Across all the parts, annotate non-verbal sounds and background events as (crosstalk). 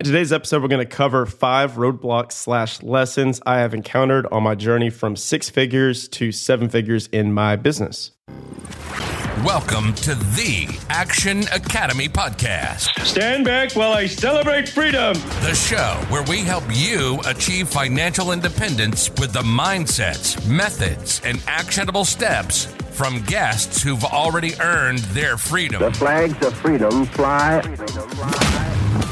In today's episode, we're going to cover five roadblocks slash lessons I have encountered on my journey from six figures to seven figures in my business. Welcome to the Action Academy podcast, Stand back while I celebrate freedom. the show where we help you achieve financial independence with the mindsets, methods, and actionable steps from guests who've already earned their freedom. The flags of freedom fly.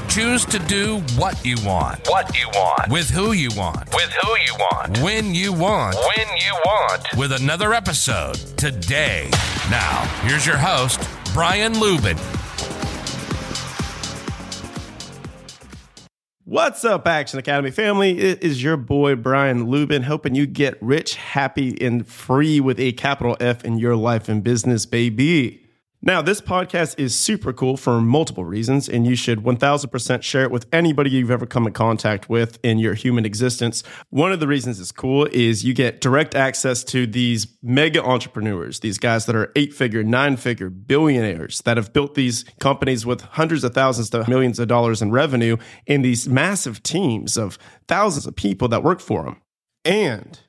Choose to do what you want, what you want, with who you want, with who you want, when you want, when you want, with another episode today. Now, here's your host, Brian Luebben. What's up, Action Academy family? It is your boy, Brian Luebben, helping you get rich, happy, and free with a capital F in your life and business, baby. Now, this podcast is super cool for multiple reasons, and you should 1000% share it with anybody you've ever come in contact with in your human existence. One of the reasons it's cool is you get direct access to these mega entrepreneurs, these guys that are eight figure, nine figure billionaires that have built these companies with hundreds of thousands to millions of dollars in revenue in these massive teams of thousands of people that work for them. And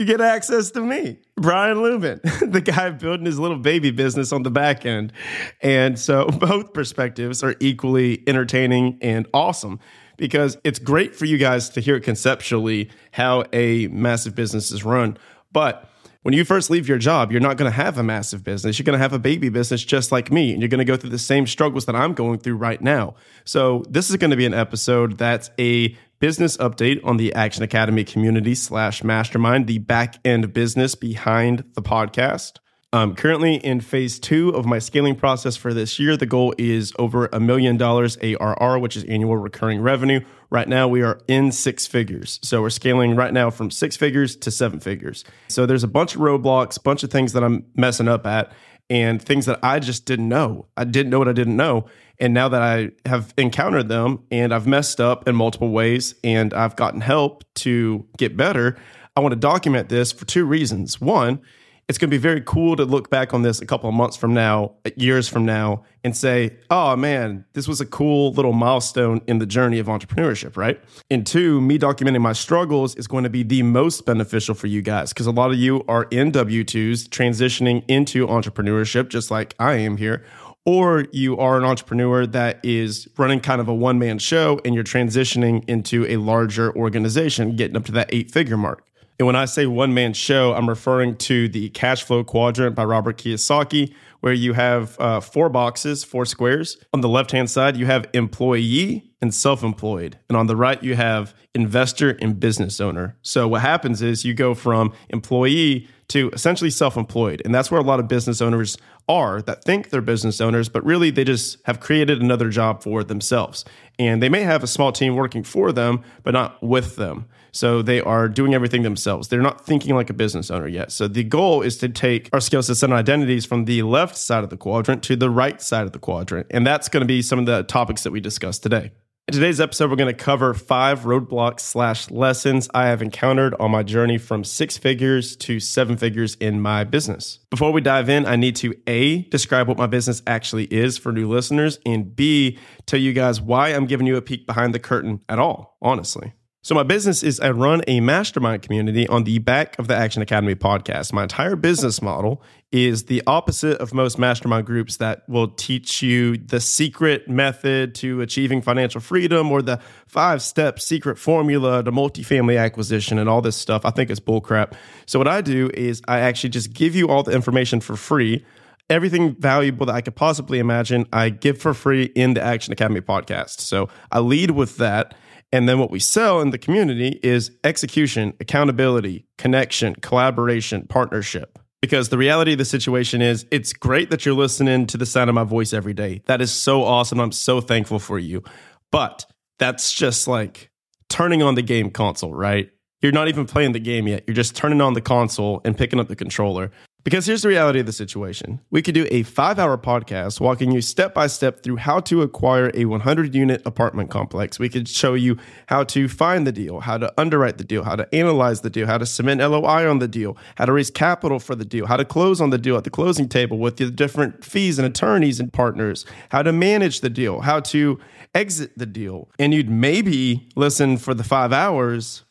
you get access to me, Brian Luebben, (laughs) the guy building his little baby business on the back end. And so (laughs) both perspectives are equally entertaining and awesome because it's great for you guys to hear conceptually how a massive business is run. But when you first leave your job, you're not going to have a massive business. You're going to have a baby business just like me, and you're going to go through the same struggles that I'm going through right now. So, this is going to be an episode that's a business update on the Action Academy community slash mastermind, the back end business behind the podcast. I'm currently in phase two of my scaling process for this year. The goal is over a million dollars ARR, which is annual recurring revenue. Right now, we are in six figures. So we're scaling right now from six figures to seven figures. So there's a bunch of roadblocks, bunch of things that I'm messing up at, and things that I just didn't know. I didn't know what I didn't know. And now that I have encountered them and I've messed up in multiple ways and I've gotten help to get better, I want to document this for two reasons. One, it's going to be very cool to look back on this a couple of months from now, years from now, and say, oh man, this was a cool little milestone in the journey of entrepreneurship, right? And two, me documenting my struggles is going to be the most beneficial for you guys because a lot of you are in W 2s transitioning into entrepreneurship, just like I am here. Or you are an entrepreneur that is running kind of a one man show and you're transitioning into a larger organization, getting up to that eight figure mark. And when I say one man show, I'm referring to the cash flow quadrant by Robert Kiyosaki, where you have uh, four boxes, four squares. On the left hand side, you have employee and self employed. And on the right, you have investor and business owner. So what happens is you go from employee to essentially self employed. And that's where a lot of business owners are that think they're business owners, but really they just have created another job for themselves. And they may have a small team working for them, but not with them. So they are doing everything themselves. They're not thinking like a business owner yet. So the goal is to take our skill sets and identities from the left side of the quadrant to the right side of the quadrant. And that's going to be some of the topics that we discuss today. In today's episode, we're going to cover five roadblocks slash lessons I have encountered on my journey from six figures to seven figures in my business. Before we dive in, I need to A, describe what my business actually is for new listeners, and B, tell you guys why I'm giving you a peek behind the curtain at all, honestly. So, my business is I run a mastermind community on the back of the Action Academy podcast. My entire business model is the opposite of most mastermind groups that will teach you the secret method to achieving financial freedom or the five step secret formula to multifamily acquisition and all this stuff. I think it's bullcrap. So, what I do is I actually just give you all the information for free everything valuable that I could possibly imagine, I give for free in the Action Academy podcast. So I lead with that. And then what we sell in the community is execution, accountability, connection, collaboration, partnership. Because the reality of the situation is, it's great that you're listening to the sound of my voice every day. That is so awesome. I'm so thankful for you. But that's just like turning on the game console, right? You're not even playing the game yet. You're just turning on the console and picking up the controller. Because here's the reality of the situation. We could do a five hour podcast walking you step by step through how to acquire a 100 unit apartment complex. We could show you how to find the deal, how to underwrite the deal, how to analyze the deal, how to cement LOI on the deal, how to raise capital for the deal, how to close on the deal at the closing table with the different fees and attorneys and partners, how to manage the deal, how to exit the deal. And you'd maybe listen for the five hours,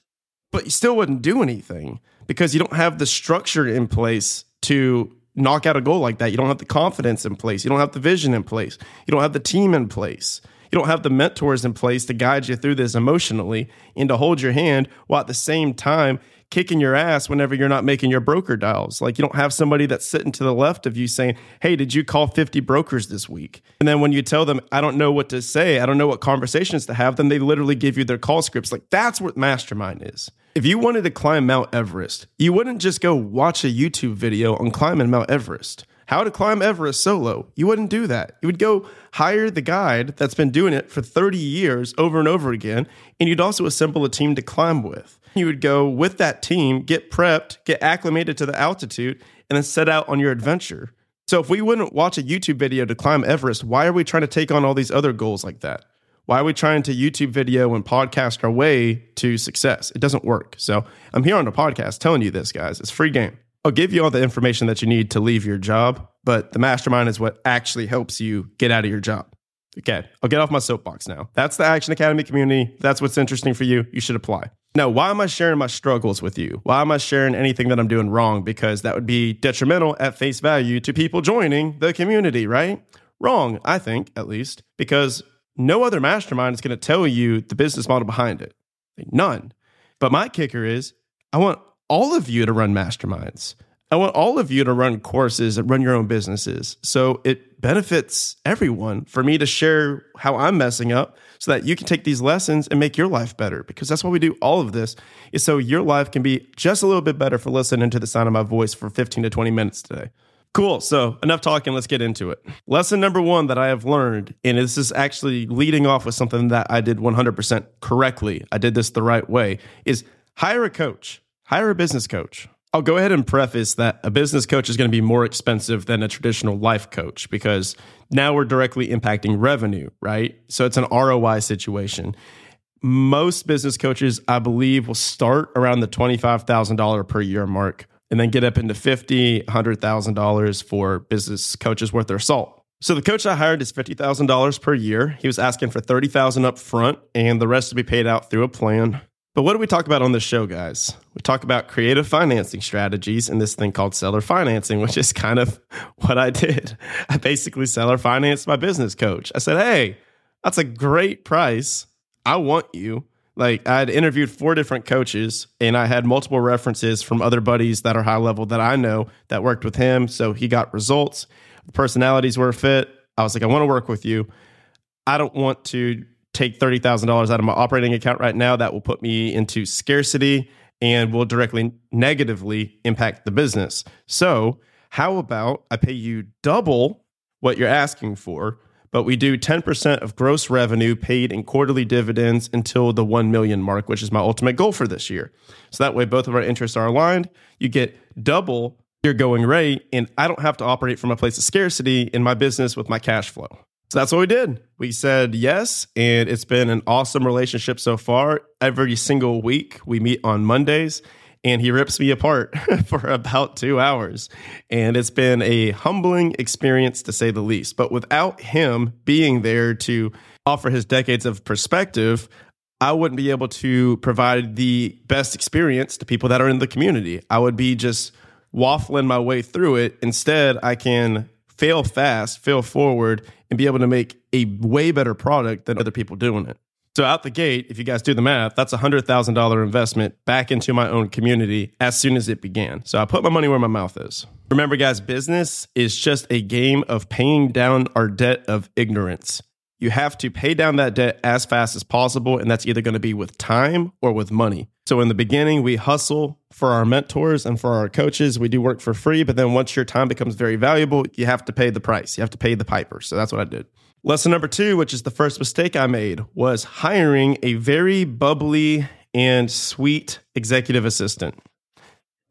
but you still wouldn't do anything because you don't have the structure in place to knock out a goal like that. You don't have the confidence in place. You don't have the vision in place. You don't have the team in place. You don't have the mentors in place to guide you through this emotionally and to hold your hand while at the same time kicking your ass whenever you're not making your broker dials. Like you don't have somebody that's sitting to the left of you saying, Hey, did you call 50 brokers this week? And then when you tell them, I don't know what to say, I don't know what conversations to have, then they literally give you their call scripts. Like that's what mastermind is. If you wanted to climb Mount Everest, you wouldn't just go watch a YouTube video on climbing Mount Everest. How to climb Everest solo. You wouldn't do that. You would go hire the guide that's been doing it for 30 years over and over again, and you'd also assemble a team to climb with. You would go with that team, get prepped, get acclimated to the altitude, and then set out on your adventure. So if we wouldn't watch a YouTube video to climb Everest, why are we trying to take on all these other goals like that? Why are we trying to YouTube video and podcast our way to success? It doesn't work. So I'm here on the podcast telling you this, guys. It's free game. I'll give you all the information that you need to leave your job, but the mastermind is what actually helps you get out of your job. Okay, I'll get off my soapbox now. That's the Action Academy community. That's what's interesting for you. You should apply. Now, why am I sharing my struggles with you? Why am I sharing anything that I'm doing wrong? Because that would be detrimental at face value to people joining the community, right? Wrong, I think, at least, because no other mastermind is going to tell you the business model behind it. None. But my kicker is I want all of you to run masterminds. I want all of you to run courses and run your own businesses. So it benefits everyone for me to share how I'm messing up so that you can take these lessons and make your life better because that's why we do all of this is so your life can be just a little bit better for listening to the sound of my voice for 15 to 20 minutes today. Cool. So enough talking. Let's get into it. Lesson number one that I have learned, and this is actually leading off with something that I did 100% correctly. I did this the right way is hire a coach, hire a business coach. I'll go ahead and preface that a business coach is going to be more expensive than a traditional life coach because now we're directly impacting revenue, right? So it's an ROI situation. Most business coaches, I believe, will start around the $25,000 per year mark and then get up into fifty, hundred thousand dollars for business coaches worth their salt. So the coach I hired is fifty thousand dollars per year. He was asking for thirty thousand up front, and the rest to be paid out through a plan. But what do we talk about on this show, guys? We talk about creative financing strategies and this thing called seller financing, which is kind of (laughs) what I did. I basically seller financed my business coach. I said, "Hey, that's a great price. I want you." like I'd interviewed four different coaches and I had multiple references from other buddies that are high level that I know that worked with him. So he got results. The personalities were a fit. I was like, I want to work with you. I don't want to take $30,000 out of my operating account right now. That will put me into scarcity and will directly negatively impact the business. So, how about I pay you double what you're asking for but we do 10% of gross revenue paid in quarterly dividends until the 1 million mark, which is my ultimate goal for this year. So that way both of our interests are aligned. You get double your going rate, and I don't have to operate from a place of scarcity in my business with my cash flow. So that's what we did. We said yes, and it's been an awesome relationship so far. Every single week, we meet on Mondays and he rips me apart (laughs) for about two hours. And it's been a humbling experience to say the least. But without him being there to offer his decades of perspective, I wouldn't be able to provide the best experience to people that are in the community. I would be just waffling my way through it. Instead, I can fail fast, fail forward, and be able to make a way better product than other people doing it. So out the gate, if you guys do the math, that's a hundred thousand dollar investment back into my own community as soon as it began. So I put my money where my mouth is. Remember, guys, business is just a game of paying down our debt of ignorance. You have to pay down that debt as fast as possible, and that's either going to be with time or with money. So in the beginning, we hustle for our mentors and for our coaches. We do work for free, but then once your time becomes very valuable, you have to pay the price. You have to pay the piper. So that's what I did. Lesson number two, which is the first mistake I made, was hiring a very bubbly and sweet executive assistant.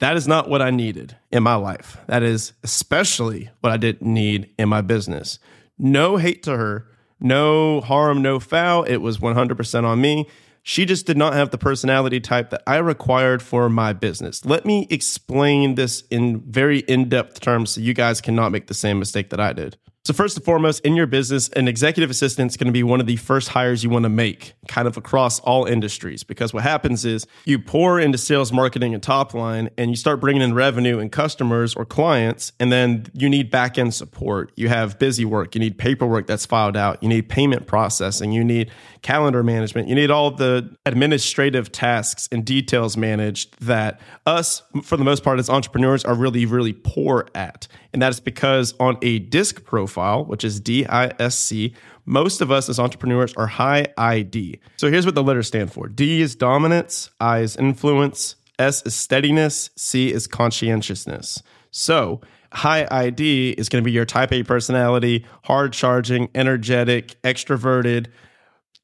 That is not what I needed in my life. That is especially what I didn't need in my business. No hate to her, no harm, no foul. It was 100% on me. She just did not have the personality type that I required for my business. Let me explain this in very in depth terms so you guys cannot make the same mistake that I did. So, first and foremost, in your business, an executive assistant is going to be one of the first hires you want to make, kind of across all industries. Because what happens is you pour into sales, marketing, and top line, and you start bringing in revenue and customers or clients, and then you need back end support. You have busy work, you need paperwork that's filed out, you need payment processing, you need calendar management, you need all the administrative tasks and details managed that us, for the most part, as entrepreneurs, are really, really poor at. And that is because on a disc profile, which is D I S C, most of us as entrepreneurs are high ID. So here's what the letters stand for D is dominance, I is influence, S is steadiness, C is conscientiousness. So high ID is going to be your type A personality, hard charging, energetic, extroverted,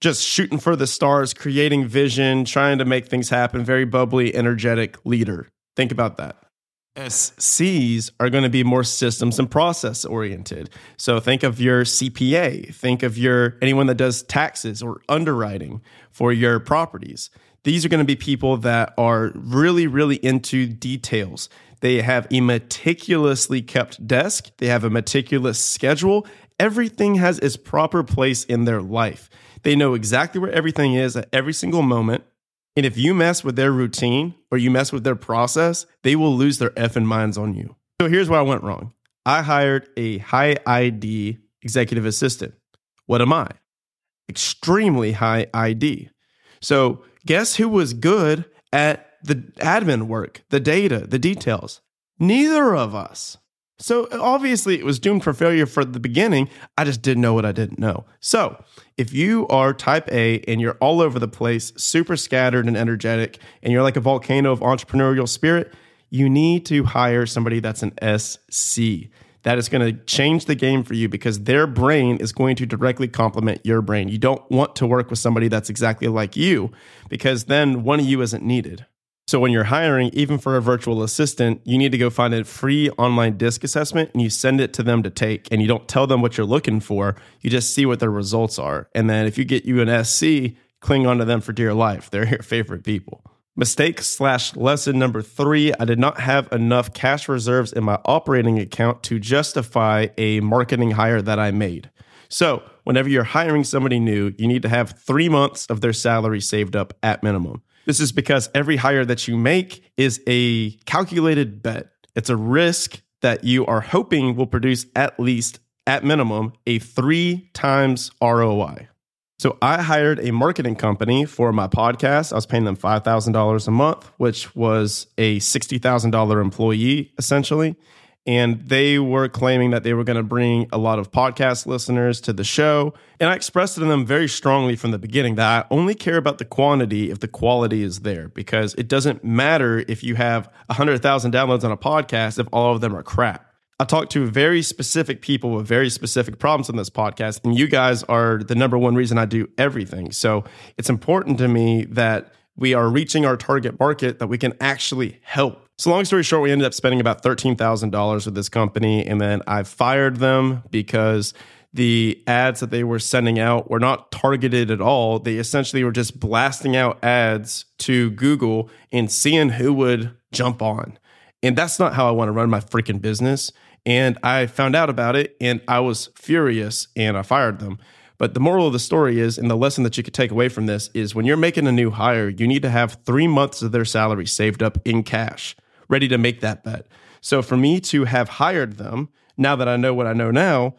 just shooting for the stars, creating vision, trying to make things happen, very bubbly, energetic leader. Think about that. SCs are going to be more systems and process oriented. So think of your CPA, think of your anyone that does taxes or underwriting for your properties. These are going to be people that are really really into details. They have a meticulously kept desk, they have a meticulous schedule. Everything has its proper place in their life. They know exactly where everything is at every single moment and if you mess with their routine or you mess with their process, they will lose their effing minds on you. So here's where I went wrong. I hired a high ID executive assistant. What am I? Extremely high ID. So guess who was good at the admin work, the data, the details? Neither of us. So obviously it was doomed for failure for the beginning. I just didn't know what I didn't know. So if you are type A and you're all over the place, super scattered and energetic, and you're like a volcano of entrepreneurial spirit, you need to hire somebody that's an SC. That is going to change the game for you because their brain is going to directly complement your brain. You don't want to work with somebody that's exactly like you because then one of you isn't needed. So when you're hiring, even for a virtual assistant, you need to go find a free online disc assessment and you send it to them to take. And you don't tell them what you're looking for. You just see what their results are. And then if you get you an SC, cling onto them for dear life. They're (laughs) your favorite people. Mistake slash lesson number three I did not have enough cash reserves in my operating account to justify a marketing hire that I made. So, whenever you're hiring somebody new, you need to have three months of their salary saved up at minimum. This is because every hire that you make is a calculated bet. It's a risk that you are hoping will produce at least, at minimum, a three times ROI. So I hired a marketing company for my podcast. I was paying them $5,000 a month, which was a $60,000 employee essentially and they were claiming that they were going to bring a lot of podcast listeners to the show. And I expressed to them very strongly from the beginning that I only care about the quantity if the quality is there, because it doesn't matter if you have 100,000 downloads on a podcast if all of them are crap. I talk to very specific people with very specific problems on this podcast, and you guys are the number one reason I do everything. So it's important to me that we are reaching our target market that we can actually help so, long story short, we ended up spending about $13,000 with this company. And then I fired them because the ads that they were sending out were not targeted at all. They essentially were just blasting out ads to Google and seeing who would jump on. And that's not how I want to run my freaking business. And I found out about it and I was furious and I fired them. But the moral of the story is, and the lesson that you could take away from this is when you're making a new hire, you need to have three months of their salary saved up in cash ready to make that bet. So for me to have hired them, now that I know what I know now,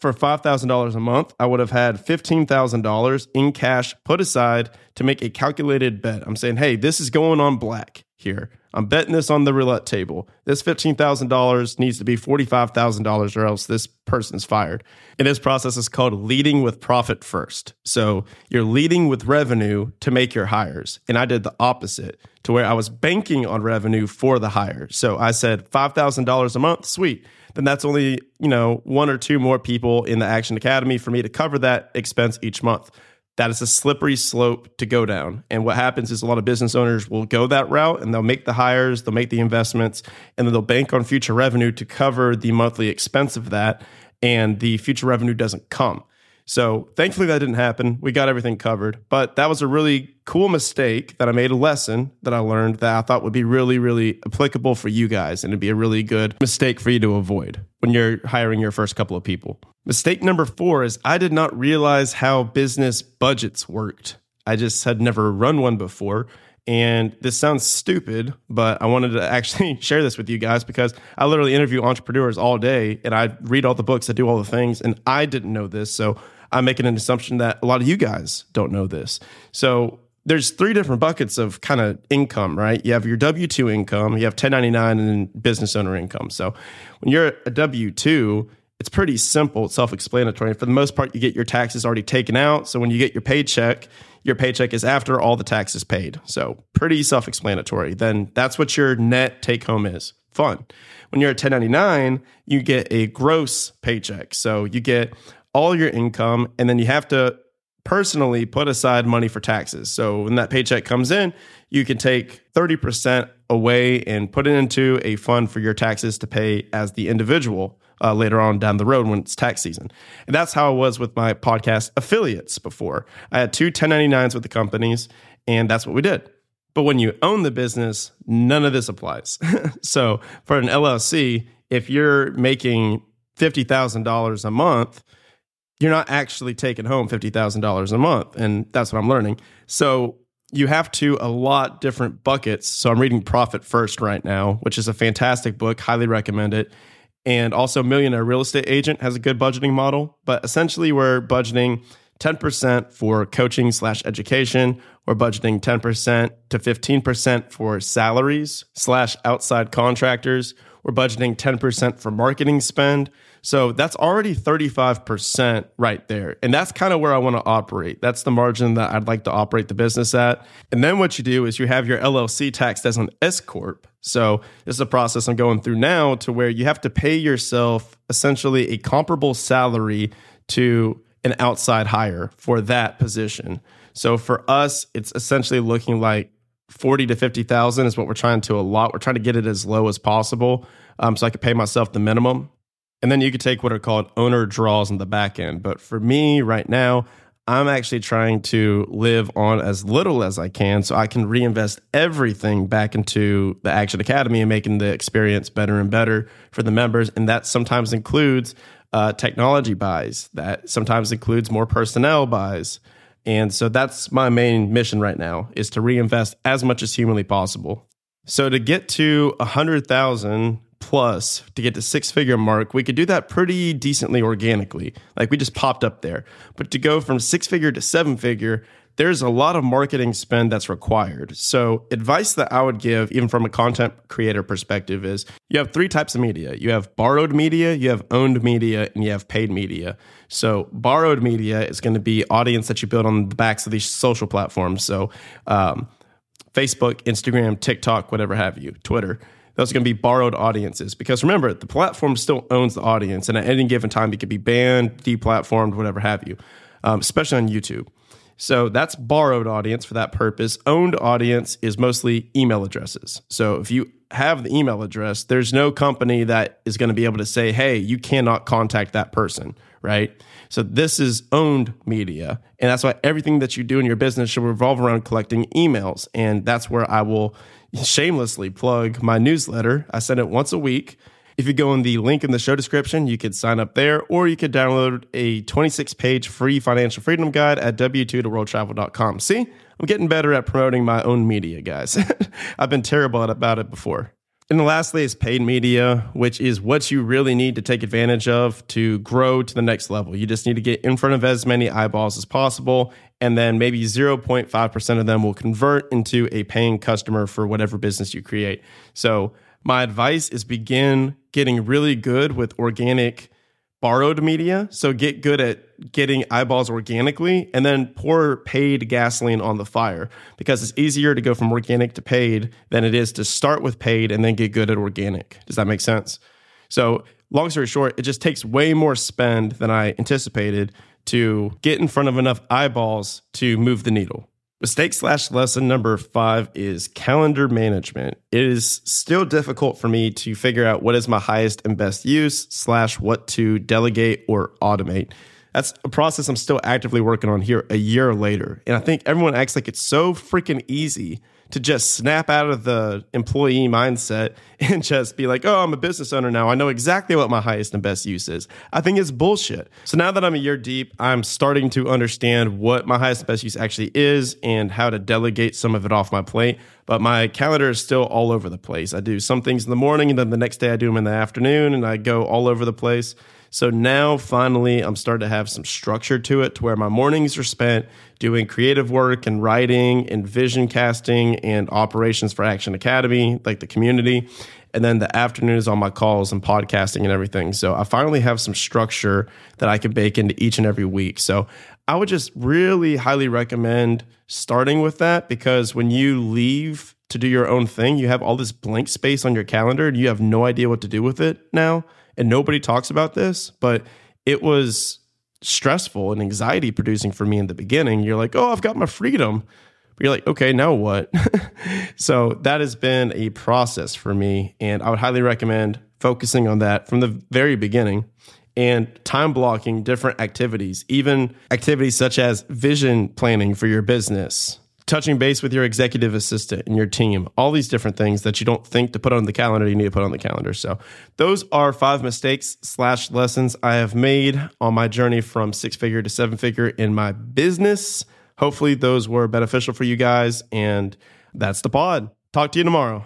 for $5,000 a month, I would have had $15,000 in cash put aside to make a calculated bet. I'm saying, hey, this is going on black here. I'm betting this on the roulette table. This $15,000 needs to be $45,000 or else this person's fired. And this process is called leading with profit first. So you're leading with revenue to make your hires. And I did the opposite to where I was banking on revenue for the hire. So I said $5,000 a month, sweet. Then that's only, you know, one or two more people in the Action Academy for me to cover that expense each month. That is a slippery slope to go down. And what happens is a lot of business owners will go that route and they'll make the hires, they'll make the investments, and then they'll bank on future revenue to cover the monthly expense of that. And the future revenue doesn't come. So thankfully that didn't happen. We got everything covered. But that was a really cool mistake that I made a lesson that I learned that I thought would be really, really applicable for you guys. And it'd be a really good mistake for you to avoid when you're hiring your first couple of people. Mistake number four is I did not realize how business budgets worked. I just had never run one before. And this sounds stupid, but I wanted to (laughs) actually share this with you guys because I literally interview entrepreneurs all day and I read all the books, I do all the things, and I didn't know this. So I'm making an assumption that a lot of you guys don't know this. So there's three different buckets of kind of income, right? You have your W 2 income, you have 1099, and business owner income. So when you're a W 2, it's pretty simple, it's self explanatory. For the most part, you get your taxes already taken out. So when you get your paycheck, your paycheck is after all the taxes paid. So pretty self explanatory. Then that's what your net take home is. Fun. When you're at 1099, you get a gross paycheck. So you get all your income, and then you have to personally put aside money for taxes. So when that paycheck comes in, you can take 30% away and put it into a fund for your taxes to pay as the individual uh, later on down the road when it's tax season. And that's how it was with my podcast affiliates before. I had two 1099s with the companies, and that's what we did. But when you own the business, none of this applies. (laughs) so for an LLC, if you're making $50,000 a month, you're not actually taking home $50,000 a month. And that's what I'm learning. So you have to a lot different buckets. So I'm reading Profit First right now, which is a fantastic book. Highly recommend it. And also, Millionaire Real Estate Agent has a good budgeting model. But essentially, we're budgeting 10% for coaching slash education. We're budgeting 10% to 15% for salaries slash outside contractors. We're budgeting 10% for marketing spend. So that's already 35% right there. And that's kind of where I want to operate. That's the margin that I'd like to operate the business at. And then what you do is you have your LLC taxed as an S Corp. So this is a process I'm going through now to where you have to pay yourself essentially a comparable salary to an outside hire for that position. So for us, it's essentially looking like 40 to 50,000 is what we're trying to allot. We're trying to get it as low as possible um, so I could pay myself the minimum. And then you could take what are called owner draws in the back end. But for me right now, I'm actually trying to live on as little as I can so I can reinvest everything back into the Action Academy and making the experience better and better for the members. And that sometimes includes uh, technology buys, that sometimes includes more personnel buys. And so that's my main mission right now is to reinvest as much as humanly possible. So to get to a hundred thousand plus to get to six figure mark, we could do that pretty decently organically. Like we just popped up there. But to go from six figure to seven figure, there's a lot of marketing spend that's required. So, advice that I would give, even from a content creator perspective, is you have three types of media you have borrowed media, you have owned media, and you have paid media. So, borrowed media is going to be audience that you build on the backs of these social platforms. So, um, Facebook, Instagram, TikTok, whatever have you, Twitter those are going to be borrowed audiences. Because remember the platform still owns the audience and at any given time it could be banned deplatformed whatever have you um, especially on youtube. So that's borrowed audience for that purpose. Owned audience is mostly email addresses. So if you have the email address there's no company that is going to be able to say hey you cannot contact that person right? So this is owned media and that's why everything that you do in your business should revolve around collecting emails and that's where i will shamelessly plug my newsletter. I send it once a week. If you go in the link in the show description, you could sign up there, or you could download a 26 page free financial freedom guide at w2 to worldtravel.com. See, I'm getting better at promoting my own media, guys. (laughs) I've been terrible at, about it before. And lastly is paid media, which is what you really need to take advantage of to grow to the next level. You just need to get in front of as many eyeballs as possible and then maybe 0.5% of them will convert into a paying customer for whatever business you create. So, my advice is begin getting really good with organic borrowed media. So, get good at getting eyeballs organically and then pour paid gasoline on the fire because it's easier to go from organic to paid than it is to start with paid and then get good at organic. Does that make sense? So, long story short, it just takes way more spend than I anticipated to get in front of enough eyeballs to move the needle. Mistake slash lesson number five is calendar management. It is still difficult for me to figure out what is my highest and best use slash what to delegate or automate. That's a process I'm still actively working on here a year later. And I think everyone acts like it's so freaking easy to just snap out of the employee mindset and just be like, oh, I'm a business owner now. I know exactly what my highest and best use is. I think it's bullshit. So now that I'm a year deep, I'm starting to understand what my highest and best use actually is and how to delegate some of it off my plate. But my calendar is still all over the place. I do some things in the morning and then the next day I do them in the afternoon and I go all over the place. So now finally, I'm starting to have some structure to it to where my mornings are spent doing creative work and writing and vision casting and operations for Action Academy, like the community. And then the afternoon is on my calls and podcasting and everything. So I finally have some structure that I can bake into each and every week. So I would just really highly recommend starting with that because when you leave to do your own thing, you have all this blank space on your calendar and you have no idea what to do with it now and nobody talks about this, but it was stressful and anxiety producing for me in the beginning. You're like, oh, I've got my freedom. But you're like, okay, now what? (laughs) so that has been a process for me. And I would highly recommend focusing on that from the very beginning and time blocking different activities, even activities such as vision planning for your business, touching base with your executive assistant and your team, all these different things that you don't think to put on the calendar, you need to put on the calendar. So those are five mistakes slash lessons I have made on my journey from six figure to seven figure in my business. Hopefully those were beneficial for you guys. And that's the pod. Talk to you tomorrow.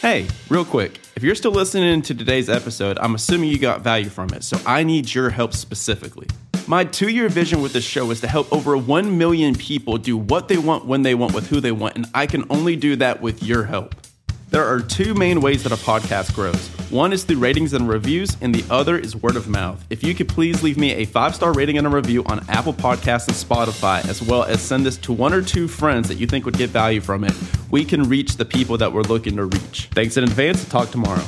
Hey, real quick, if you're still listening to today's episode, I'm assuming you got value from it. So I need your help specifically. My two year vision with this show is to help over 1 million people do what they want, when they want, with who they want, and I can only do that with your help. There are two main ways that a podcast grows. One is through ratings and reviews, and the other is word of mouth. If you could please leave me a five star rating and a review on Apple Podcasts and Spotify, as well as send this to one or two friends that you think would get value from it, we can reach the people that we're looking to reach. Thanks in advance. Talk tomorrow.